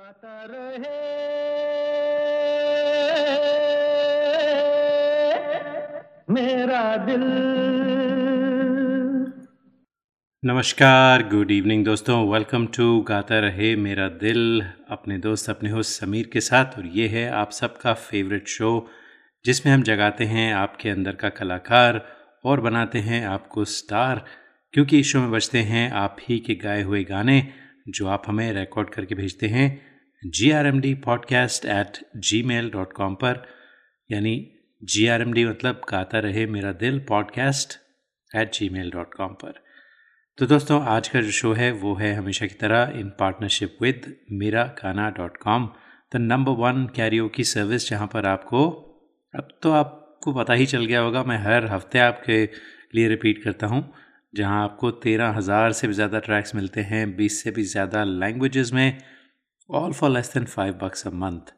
गाता रहे। मेरा दिल। नमस्कार गुड इवनिंग दोस्तों। वेलकम टू गाता रहे मेरा दिल। अपने दोस्त, अपने होस्ट समीर के साथ। और ये है आप सबका फेवरेट शो जिसमें हम जगाते हैं आपके अंदर का कलाकार और बनाते हैं आपको स्टार क्योंकि इस शो में बजते हैं आप ही के गाए हुए गाने, जो आप हमें रिकॉर्ड करके भेजते हैं। G R M D podcast at Gmail dot com पर, यानी जी आर एम डी मतलब Gaata Rahe Mera Dil podcast at Gmail dot com पर। तो दोस्तों, आज का जो शो है, वो है हमेशा की तरह इन partnership with Mera Gaana dot com the number one karaoke की सर्विस जहाँ पर आपको, अब तो आपको पता ही चल गया होगा, मैं हर हफ़्ते आपके लिए रिपीट करता हूँ, जहाँ आपको तेरह हज़ार से भी ज़्यादा ट्रैक्स मिलते हैं, बीस से भी ज़्यादा लैंग्वेजेस में all for less than five bucks a month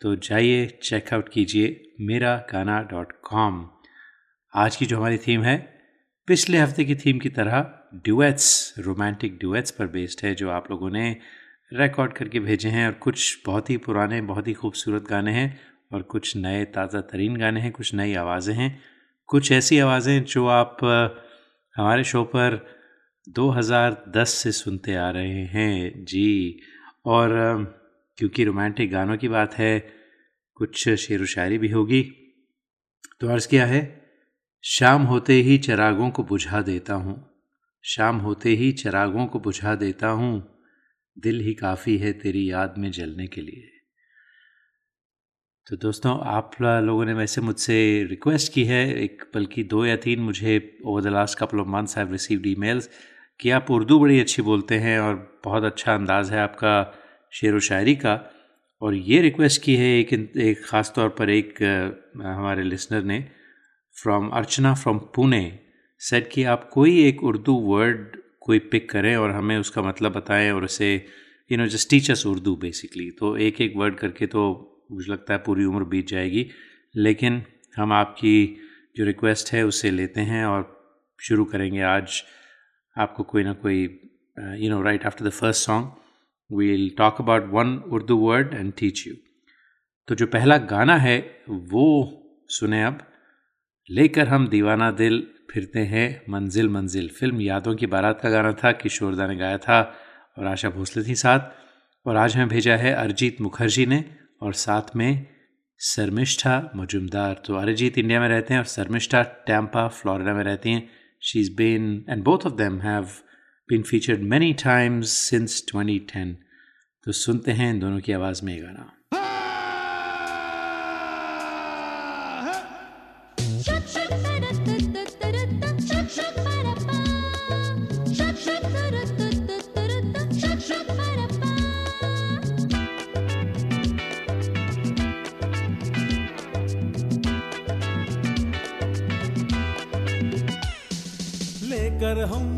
तो जाइए चेकआउट कीजिए मेरा गाना डॉट कॉम आज की जो हमारी थीम है, पिछले हफ़्ते की थीम की तरह ड्यूएट्स रोमांटिक ड्यूएट्स पर बेस्ड है, जो आप लोगों ने रिकॉर्ड करके भेजे हैं और कुछ बहुत ही पुराने, बहुत ही खूबसूरत गाने हैं और कुछ नए, ताज़ा तरीन गाने हैं, कुछ नई आवाज़ें हैं। कुछ ऐसी आवाज़ें जो आप हमारे शो पर 2010 से सुनते आ रहे हैं। जी और क्योंकि रोमांटिक गानों की बात है, कुछ शेर व शायरी भी होगी। तो अर्ज़ किया है, शाम होते ही चरागों को बुझा देता हूँ। शाम होते ही चरागों को बुझा देता हूँ। दिल ही काफ़ी है तेरी याद में जलने के लिए। तो दोस्तों, आप लोगों ने वैसे मुझसे रिक्वेस्ट की है, एक, बल्कि दो या तीन मुझे over the last couple of months have received emails कि आप उर्दू बड़ी अच्छी बोलते हैं और बहुत अच्छा अंदाज़ है आपका शेर व शायरी का। और ये रिक्वेस्ट की है एक एक ख़ास तौर पर एक हमारे लिसनर ने from Archana from Pune said कि आप कोई एक उर्दू वर्ड कोई पिक करें और हमें उसका मतलब बताएँ और उसे you know just teachers Urdu basically तो एक एक वर्ड करके तो मुझे लगता है पूरी उम्र बीत जाएगी। लेकिन हम आपकी जो रिक्वेस्ट है उसे लेते हैं और शुरू करेंगे आज आपको कोई ना कोई you know right after the first song we'll talk about one Urdu word and teach you तो जो पहला गाना है, वो सुने अब। लेकर हम दीवाना दिल फिरते हैं, मंजिल मंजिल। फ़िल्म यादों की बारात का गाना था, किशोरदा ने गाया था और आशा भोसले थी साथ। और आज हमें भेजा है अरिजीत मुखर्जी ने और साथ में शर्मिष्ठा मजुमदार। तो अरिजीत इंडिया में रहते हैं और शर्मिष्ठा टैम्पा, फ्लोरिडा में रहती हैं। she's been and both of them have been featured many times since 2010 तो सुनते हैं इन दोनों की आवाज़ में गाना प्यारे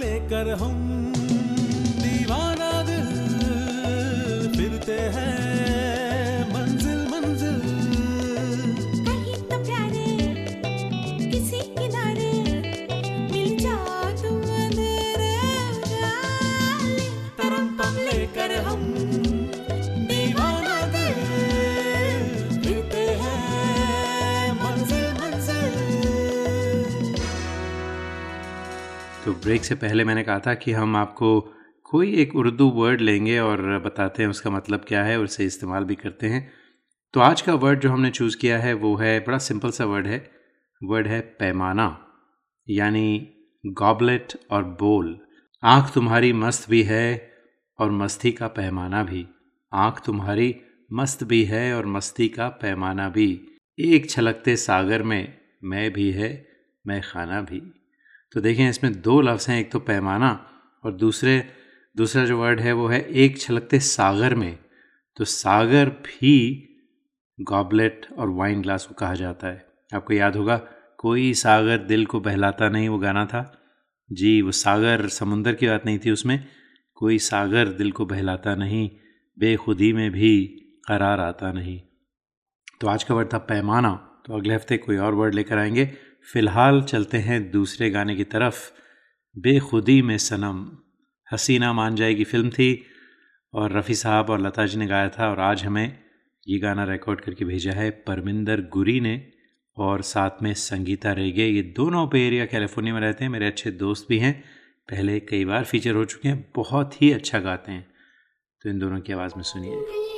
लेकर हम ब्रेक से पहले मैंने कहा था कि हम आपको कोई एक उर्दू वर्ड लेंगे और बताते हैं उसका मतलब क्या है और उसे इस्तेमाल भी करते हैं। तो आज का वर्ड जो हमने चूज़ किया है, वो है, बड़ा सिंपल सा वर्ड है। वर्ड है पैमाना, यानी गॉबलेट और बोल आँख तुम्हारी मस्त भी है और मस्ती का पैमाना भी। आँख तुम्हारी मस्त भी है और मस्ती का पैमाना भी। एक छलकते सागर में मैं भी है, मैं खाना भी। तो देखें, इसमें दो लफ्ज़ हैं, एक तो पैमाना और दूसरे, दूसरा जो वर्ड है वो है एक छलकते सागर में। तो सागर भी गॉबलेट और वाइन ग्लास को कहा जाता है। आपको याद होगा, कोई सागर दिल को बहलाता नहीं, वो गाना था। जी, वो सागर समुंदर की बात नहीं थी उसमें। कोई सागर दिल को बहलाता नहीं, बेखुदी में भी करार आता नहीं। तो आज का वर्ड था पैमाना। तो अगले हफ़्ते कोई और वर्ड लेकर आएँगे। फ़िलहाल चलते हैं दूसरे गाने की तरफ़। बेखुदी में सनम। हसीना मान जाएगी फ़िल्म थी और रफ़ी साहब और लता जी ने गाया था और आज हमें ये गाना रिकॉर्ड करके भेजा है परमिंदर गुरी ने और साथ में संगीता रेगे। ये दोनों पे एरिया कैलिफ़ोर्निया में रहते हैं। मेरे अच्छे दोस्त भी हैं। पहले कई बार फीचर हो चुके हैं। बहुत ही अच्छा गाते हैं। तो इन दोनों की आवाज़ में सुनिए।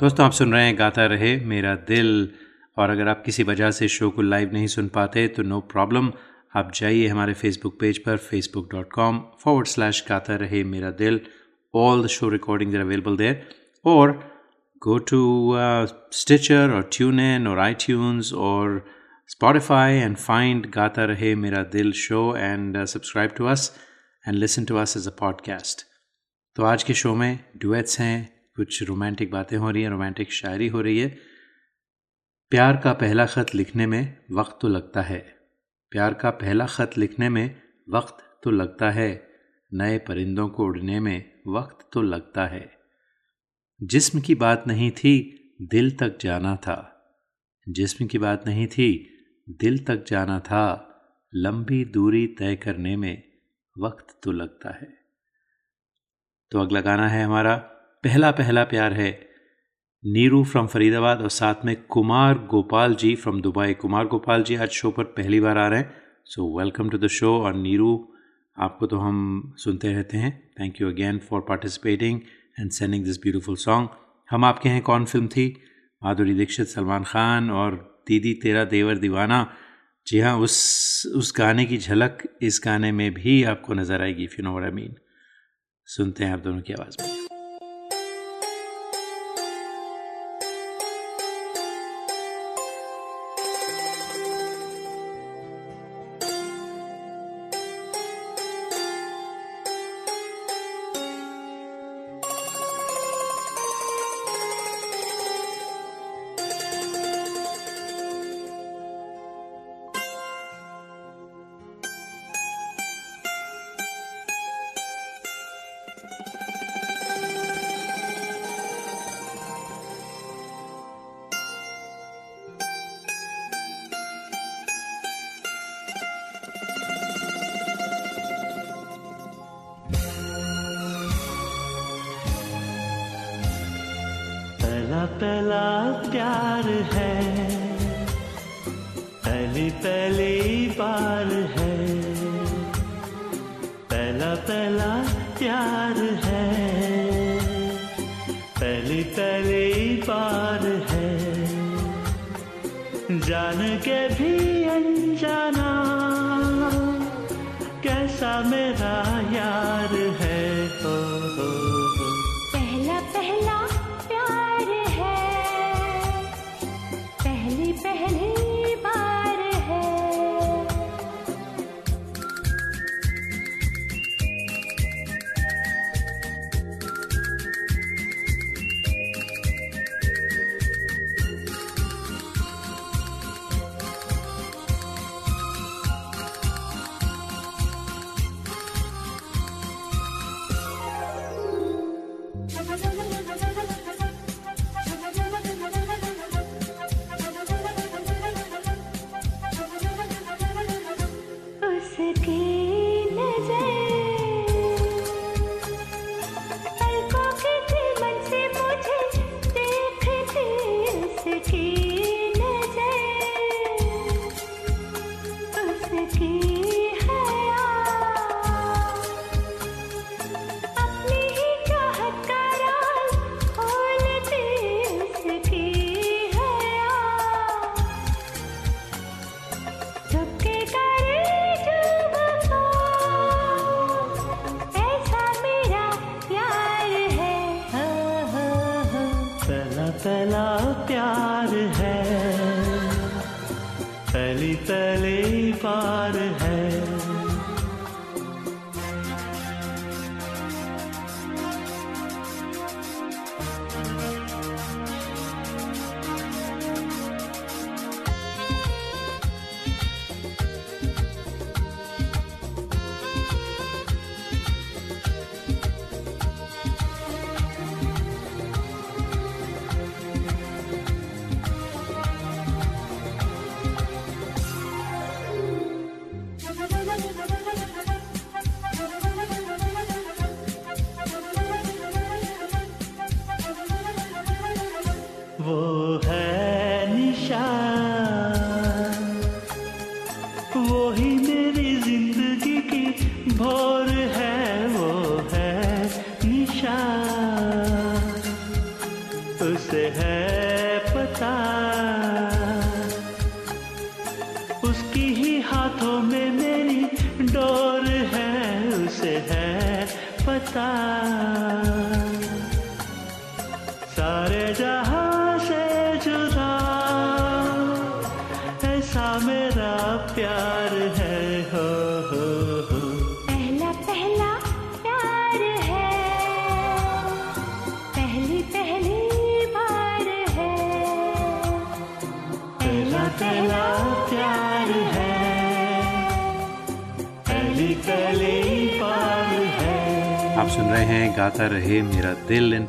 दोस्तों आप सुन रहे हैं गाता रहे मेरा दिल। और अगर आप किसी वजह से शो को लाइव नहीं सुन पाते तो नो प्रॉब्लम। आप जाइए हमारे फेसबुक पेज पर Facebook dot com forward slash Gaata Rahe Mera Dil. All the show recording are available there और go to uh, Stitcher or TuneIn or iTunes or Spotify and find Gata Rahe Mera Dil show and uh, subscribe to us and listen to us as a podcast. तो आज के show में duets हैं। कुछ romantic बातें हो रही हैं, रोमांटिक शायरी हो रही है। प्यार का पहला ख़त लिखने में वक्त तो लगता है। प्यार का पहला ख़त लिखने में वक्त तो लगता है। नए परिंदों को उड़ने में वक्त तो लगता है। जिस्म की बात नहीं थी, दिल तक जाना था। जिस्म की बात नहीं थी, दिल तक जाना था। लंबी दूरी तय करने में वक्त तो लगता है। तो अगला गाना है हमारा पहला पहला प्यार है। नीरू फ्रॉम फरीदाबाद और साथ में कुमार गोपाल जी फ्रॉम दुबई। कुमार गोपाल जी आज शो पर पहली बार आ रहे हैं। So welcome to the show और नीरू, आपको तो हम सुनते रहते हैं। Thank you again for participating and sending this beautiful song हम आपके हैं कौन फ़िल्म थी? माधुरी दीक्षित, सलमान खान और दीदी तेरा देवर दीवाना। जी हाँ उस उस गाने की झलक इस गाने में भी आपको नज़र आएगी इफ़ मीन सुनते हैं आप दोनों की आवाज़ में।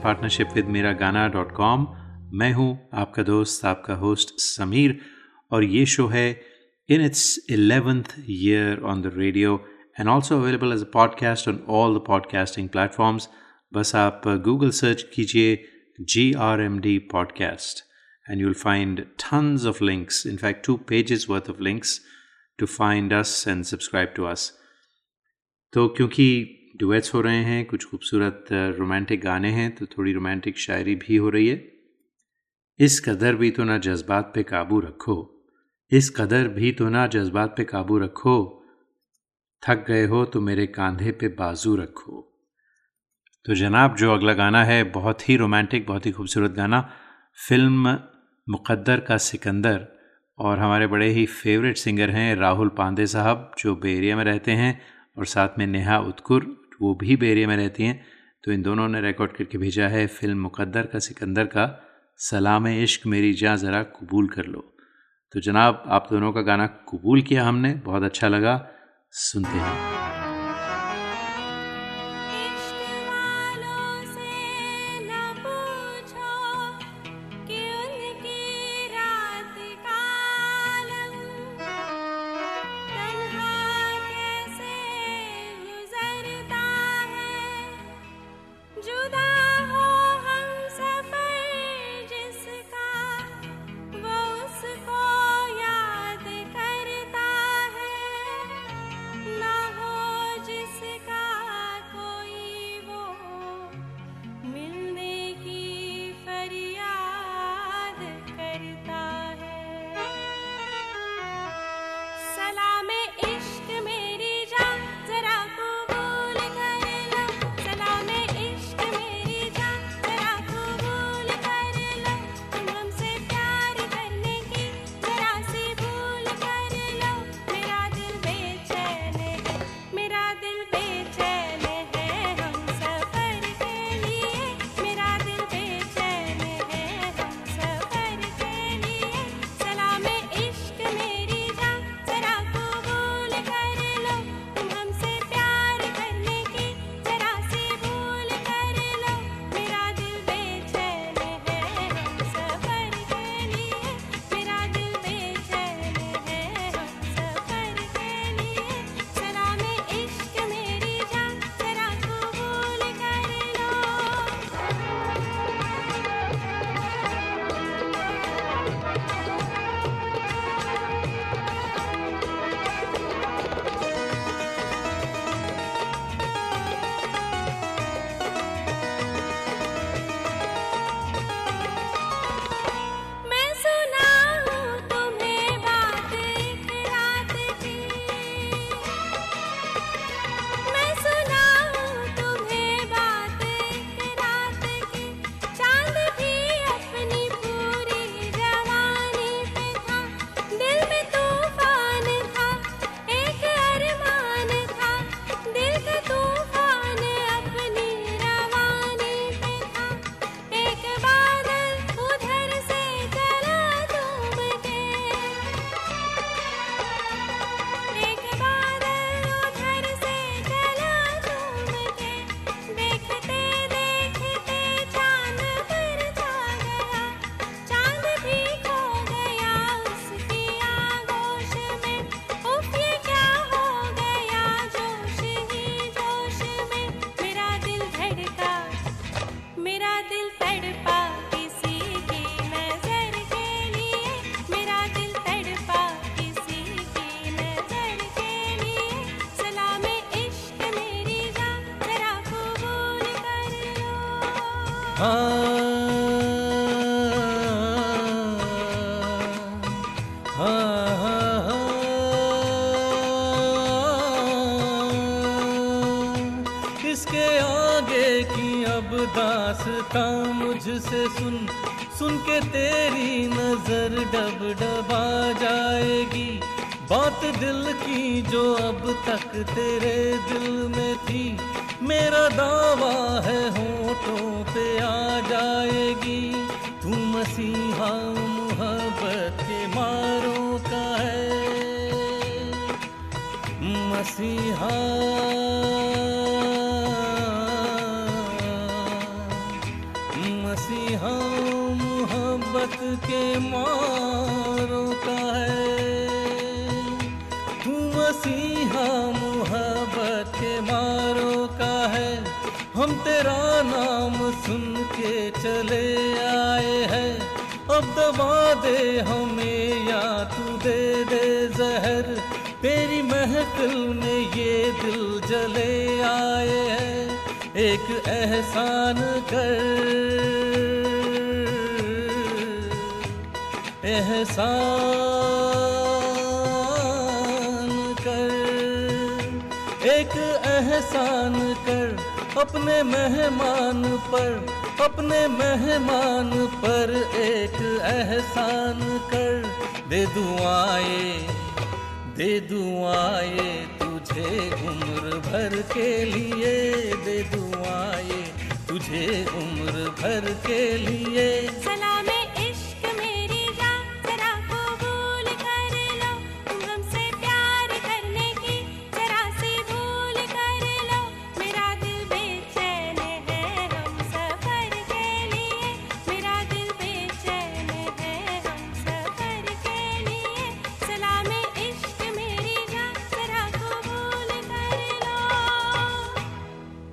पार्टनरशिप विद मेरा गाना डॉट कॉम मैं हूँ आपका दोस्त आपका होस्ट समीर और ये शो है in its eleventh year on the radio and also available as a podcast on all the podcasting platforms बस आप गूगल सर्च कीजिए G R M D podcast you'll find tons of links, in fact, two pages worth of links to find us and subscribe to us. तो क्योंकि duets हो रहे हैं, कुछ खूबसूरत रोमांटिक गाने हैं तो थोड़ी रोमांटिक शायरी भी हो रही है। इस कदर भी तो ना जज्बात पे काबू रखो। इस कदर भी तो ना जज्बात पे काबू रखो। थक गए हो तो मेरे कांधे पे बाजू रखो। तो जनाब, जो अगला गाना है, बहुत ही रोमांटिक, बहुत ही खूबसूरत गाना, फ़िल्म मुक़द्दर का सिकंदर, और हमारे बड़े ही फेवरेट सिंगर हैं राहुल पांडे साहब, जो बेरिया में रहते हैं, और साथ में नेहा उत्कुर। वो भी बेरिया में रहती हैं। तो इन दोनों ने रिकॉर्ड करके भेजा है फ़िल्म मुक़द्दर का, सिकंदर का सलाम इश्क मेरी जहाँ ज़रा कबूल कर लो। तो जनाब, आप दोनों का गाना कबूल किया हमने, बहुत अच्छा लगा। सुनते हैं। दे हमें या तू दे दे जहर। तेरी महफिल में ये दिल जले आए हैं। एक एहसान कर। एहसान कर। एक एहसान कर अपने मेहमान पर। अपने मेहमान पर एक एहसान कर। दे दुआए दे दुआए तुझे उम्र भर के लिए। दे दुआए तुझे उम्र भर के लिए।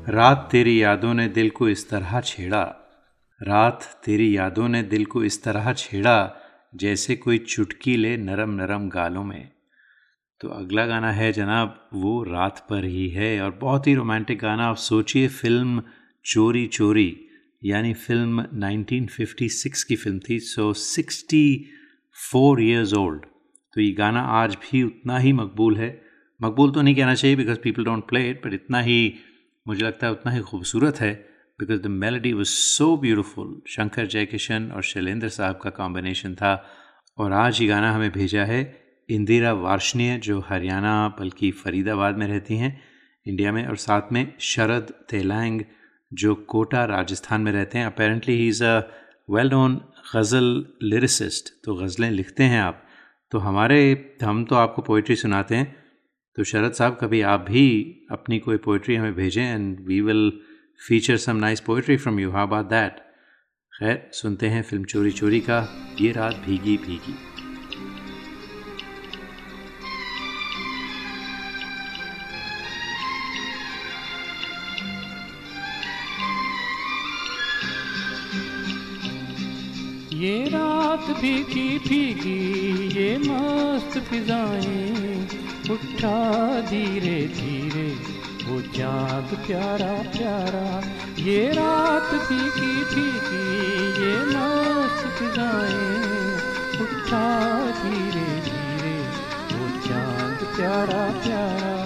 रात तेरी यादों ने दिल को इस तरह छेड़ा। रात तेरी यादों ने दिल को इस तरह छेड़ा, जैसे कोई चुटकी ले नरम नरम गालों में। तो अगला गाना है जनाब, वो रात पर ही है, और बहुत ही रोमांटिक गाना। आप सोचिए, फ़िल्म चोरी चोरी यानी फ़िल्म 1956 की फ़िल्म थी सो 64 ईयर्स ओल्ड तो ये गाना आज भी उतना ही मकबूल है। मकबूल तो नहीं कहना चाहिए because people don't play it but इतना ही मुझे लगता है उतना ही खूबसूरत है because the melody was so beautiful Shankar Jaikishan और शैलेंद्र साहब का कॉम्बिनेशन था, और आज ये गाना हमें भेजा है इंदिरा वार्षणीय, जो हरियाणा, बल्कि फरीदाबाद में रहती हैं, इंडिया में, और साथ में शरद तेलांग, जो कोटा, राजस्थान में रहते हैं। Apparently he is a well known ghazal lyricist तो गज़लें लिखते हैं आप। तो हमारे, हम तो आपको पोइट्री सुनाते हैं तो शरद साहब, कभी आप भी अपनी कोई पोइट्री हमें भेजें and we will feature some nice poetry from you how about that खैर, सुनते हैं फ़िल्म चोरी चोरी का। ये रात भीगी भीगी। ये रात भीगी भीगी, ये मस्त फिजाएँ। उठा धीरे धीरे, वो चाँद प्यारा प्यारा। ये रात भीगी भीगी ये नाच फिजाएँ उठा धीरे धीरे, वो चाँद प्यारा प्यारा।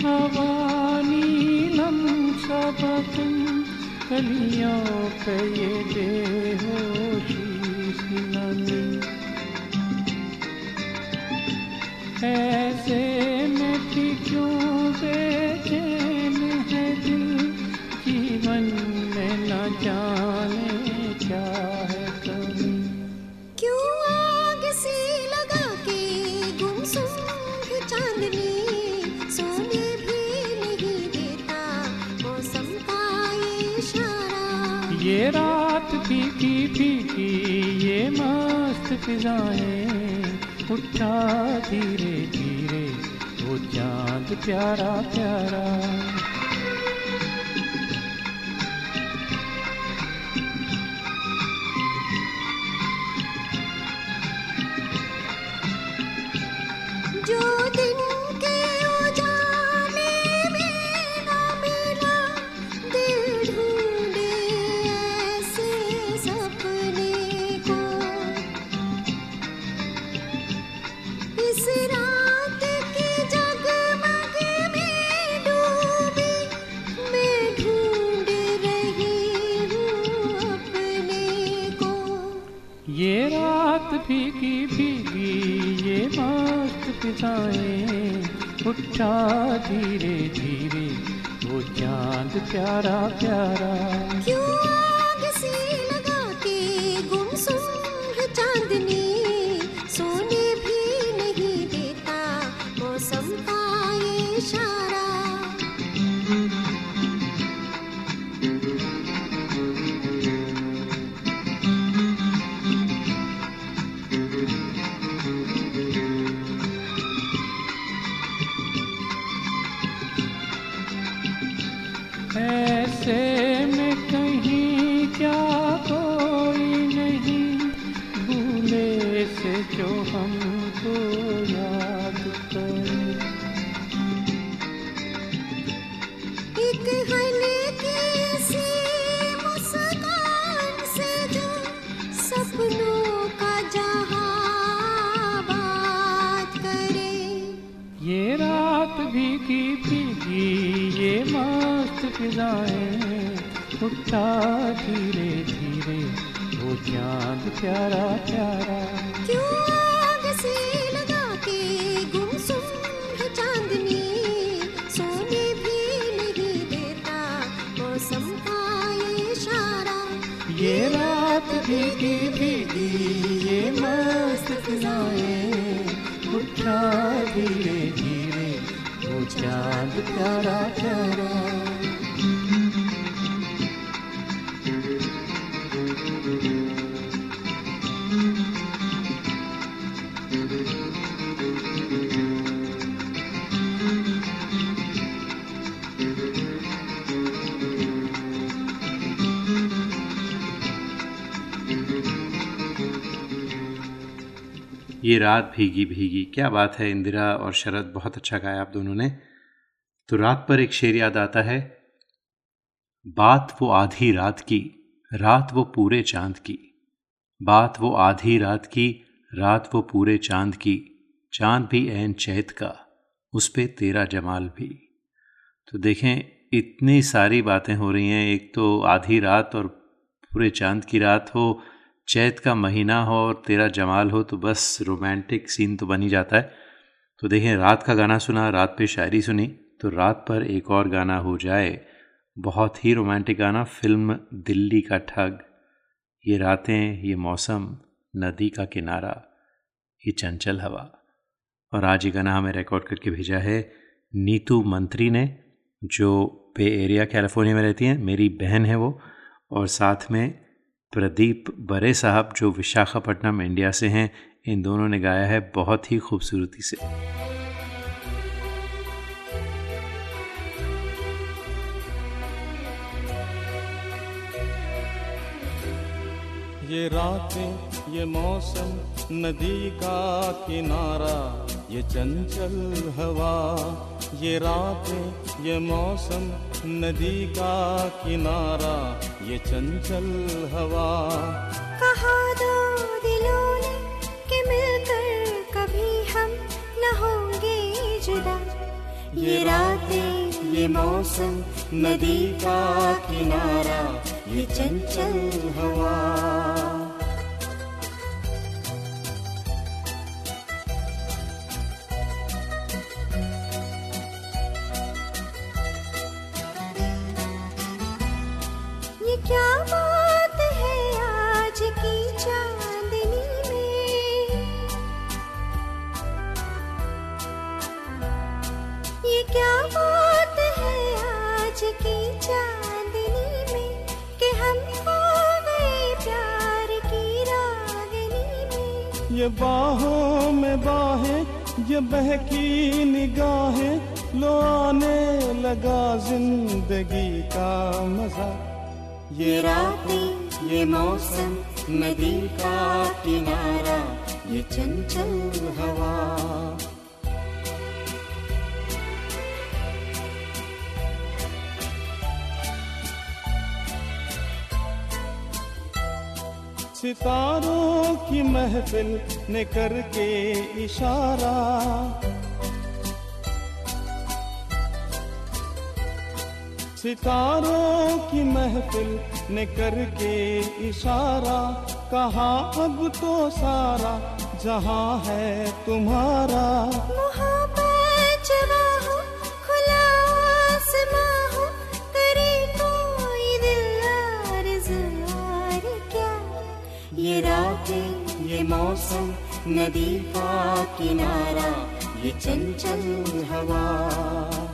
इठलाती हवा नीलम सबकम कलियों पे ये बेहोशी सी नमी ऐसे ये रात फीकी फीकी ये मस्त फिजाएँ उठा धीरे धीरे वो चाँद प्यारा प्यारा। फिजाएँ उठा धीरे धीरे वो चाँद प्यारा प्यारा। क्यों आग सी लगा के गुमसुम है चांदनी? सोने भी नहीं देता मौसम का ये इशारा। ये रात भीगी भीगी ये मस्त फिजाएँ उठा धीरे धीरे वो चाँद प्यारा प्यारा। ये रात भीगी भीगी। क्या बात है, इंदिरा और शरद, बहुत अच्छा गाया आप दोनों ने। तो रात पर एक शेर याद आता है, बात वो आधी रात की, रात वो पूरे चाँद की। बात वो आधी रात की, रात वो पूरे चाँद की, चाँद भी एन चैत का, उस पे तेरा जमाल भी। तो देखें, इतनी सारी बातें हो रही हैं, एक तो आधी रात और पूरे चाँद की रात हो चैत का महीना हो और तेरा जमाल हो तो बस रोमांटिक सीन तो बन ही जाता है। तो देखें, रात का गाना सुना, रात पे शायरी सुनी तो रात पर एक और गाना हो जाए। बहुत ही रोमांटिक गाना, फ़िल्म दिल्ली का ठग। ये रातें, ये मौसम, नदी का किनारा, ये चंचल हवा। और आज ये गाना हमें रिकॉर्ड करके भेजा है नीतू मंत्री ने, जो पे एरिया, कैलिफ़ोर्निया में रहती हैं। मेरी बहन है वो, और साथ में प्रदीप बरे साहब, जो विशाखापट्टनम, इंडिया से हैं, इन दोनों ने गाया है बहुत ही खूबसूरती से। ये रातें ये मौसम नदी का किनारा ये चंचल हवा ये रातें ये मौसम नदी का किनारा ये चंचल हवा। कहा दो दिलों ने कि मिलकर कभी हम न होंगे जुदा। ये रातें ये मौसम नदी का किनारा ये चंचल हवा। महफिल ने करके इशारा। सितारों की महफिल ने करके इशारा। कहा, अब तो सारा जहाँ है तुम्हारा। नदी का किनारा ये चंचल हवा।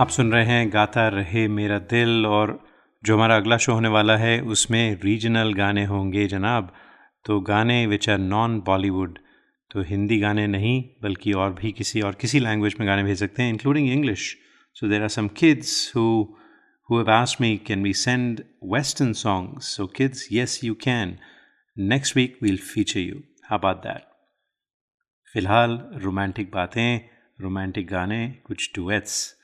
आप सुन रहे हैं गाता रहे मेरा दिल और जो हमारा अगला शो होने वाला है उसमें रीजनल गाने होंगे जनाब तो गाने विच आर नॉन बॉलीवुड तो हिंदी गाने नहीं बल्कि और भी किसी और किसी लैंग्वेज में गाने भेज सकते हैं including English so there are some kids who who have asked me, can we send Western songs? So, kids, yes, you can. Next week, we'll feature you. How about that? फ़िलहाल romantic बातें romantic गाने कुछ duets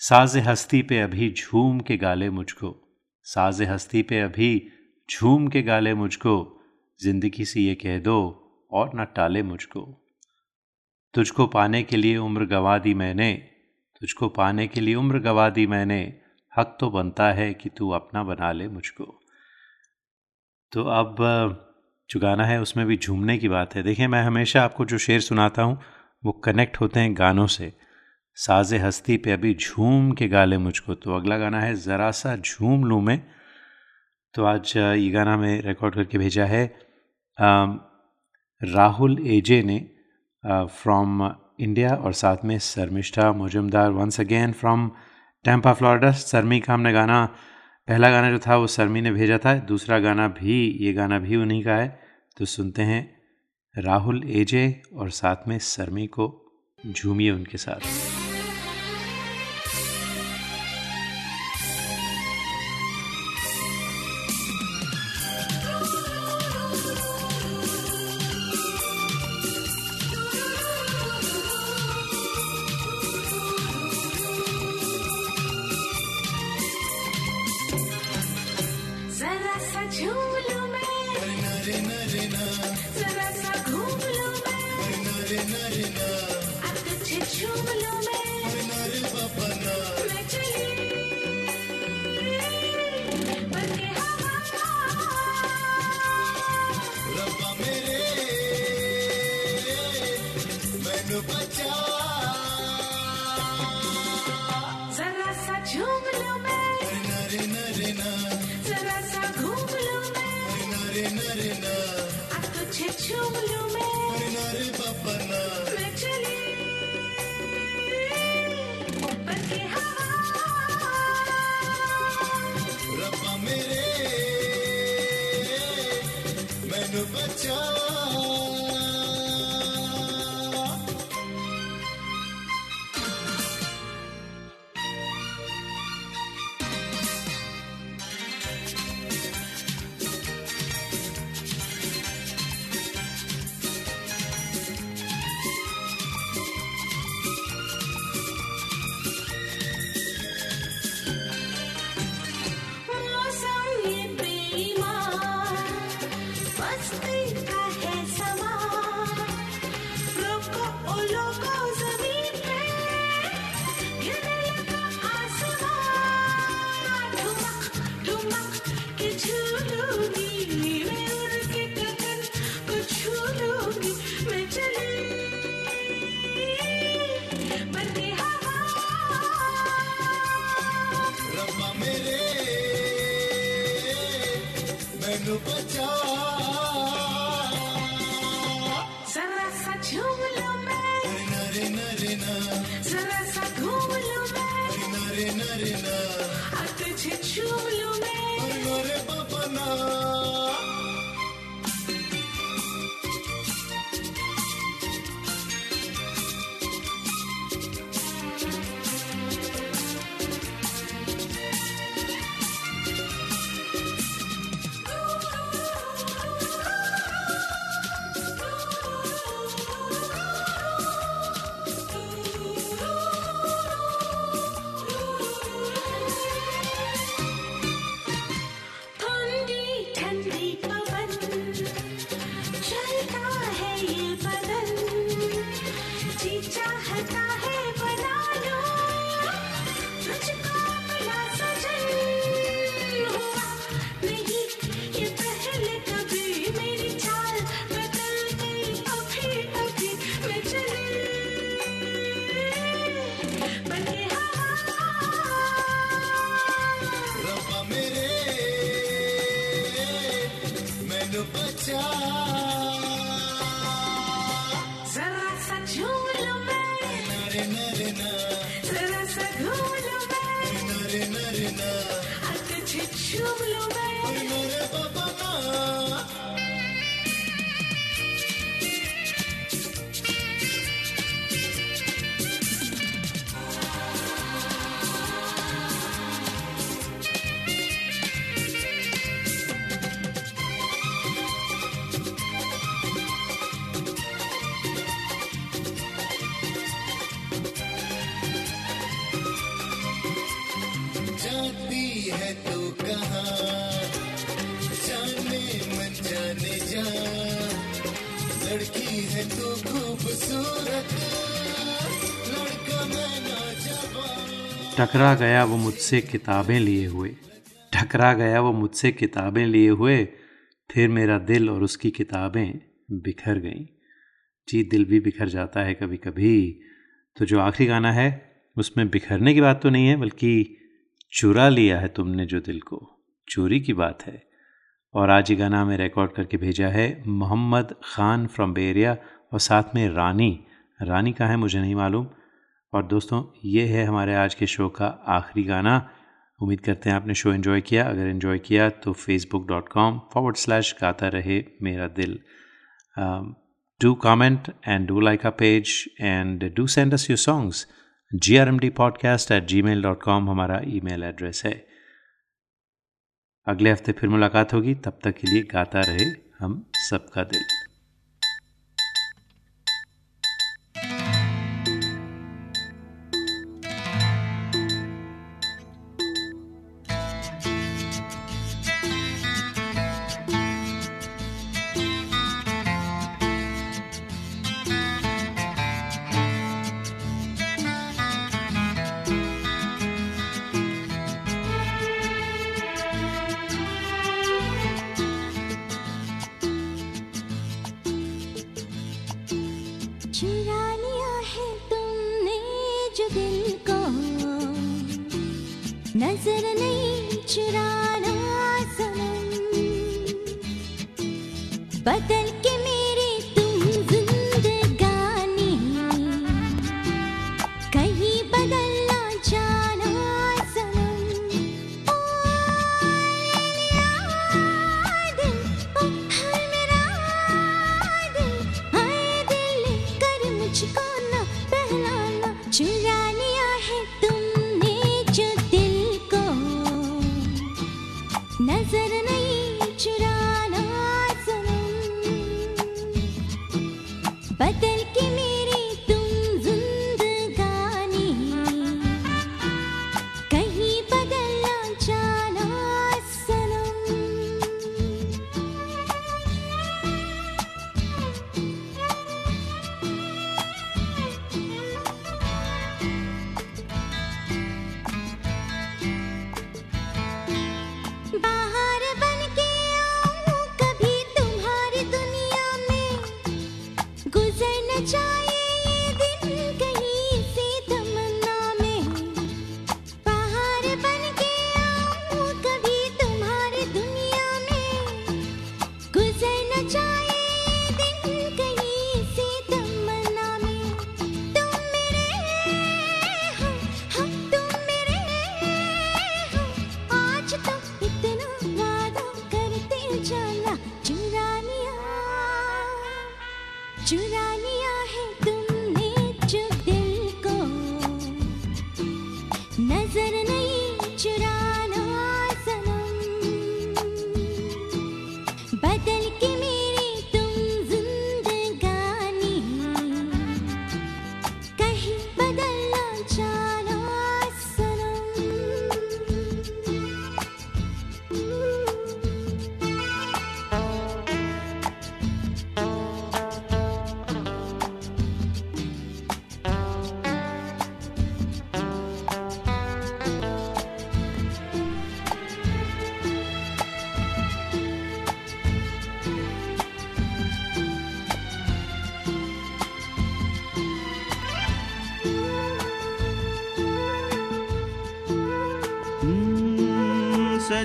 साज हस्ती पे अभी झूम के गाले मुझको। साज हस्ती पे अभी झूम के गाले मुझको। ज़िंदगी से ये कह दो और न टाले मुझको। तुझको पाने के लिए उम्र गवा दी मैंने। तुझको पाने के लिए उम्र गवा दी मैंने। हक तो बनता है कि तू अपना बना ले मुझको। तो अब जो गाना है उसमें भी झूमने की बात है। देखिए, मैं हमेशा आपको जो शेर सुनाता हूँ, वो कनेक्ट होते हैं गानों से। साज हस्ती पे अभी झूम के गाले मुझको। तो अगला गाना है, ज़रा सा झूम लूँ मैं। तो आज ये गाना मैं रिकॉर्ड करके भेजा है। राहुल एजे ने फ्रॉम इंडिया और साथ में Sharmishtha Mujumdar once again from Tampa Florida Sarmi का हमने गाना, पहला गाना जो था वो सरमी ने भेजा था। दूसरा गाना भी, ये गाना भी उन्हीं का है। तो सुनते हैं, राहुल एजे और साथ में सरमी को झूमिए उनके साथ। टकरा गया वो मुझसे किताबें लिए हुए। टकरा गया वो मुझसे किताबें लिए हुए, फिर मेरा दिल और उसकी किताबें बिखर गईं। जी, दिल भी बिखर जाता है कभी कभी तो जो आखिरी गाना है, उसमें बिखरने की बात तो नहीं है, बल्कि चुरा लिया है तुमने जो दिल को। चोरी की बात है। और आज ये गाना हमें रिकॉर्ड करके भेजा है, मोहम्मद ख़ान फ्रॉम बेरिया और साथ में रानी। रानी का है मुझे नहीं मालूम। और दोस्तों, ये है हमारे आज के शो का आखिरी गाना। उम्मीद करते हैं आपने शो एंजॉय किया। अगर एंजॉय किया तो Facebook dot com forward slash Gaata Rahe Mera Dil. Do comment and do like a page and do send do like songs G R M D podcast at Gmail dot com हमारा email address है। अगले हफ़्ते फिर मुलाकात होगी। तब तक के लिए गाता रहे हम सबका दिल। जो दिल को नज़र नहीं चुराना सनम। बदल के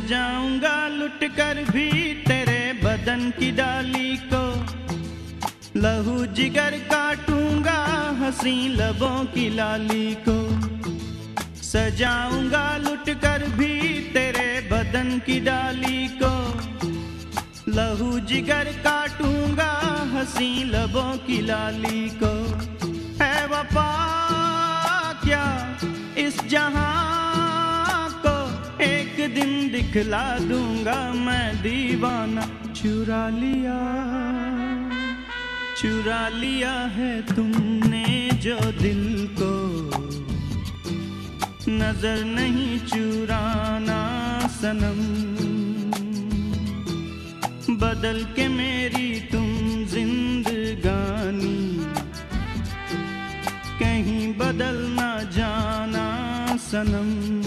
सजाऊँगा लुट कर भी तेरे बदन की डाली को। लहू जिगर काटूँगा हँसी लबों की लाली को। सजाऊँगा लुट कर भी तेरे बदन की डाली को। लहू जिगर काटूँगा हँसी लबों की लाली को। दिखला दूँगा मैं दीवाना। चुरा लिया चुरा लिया है तुमने जो दिल को। नज़र नहीं चुराना सनम। बदल के मेरी तुम जिंदगानी। कहीं बदल ना जाना सनम।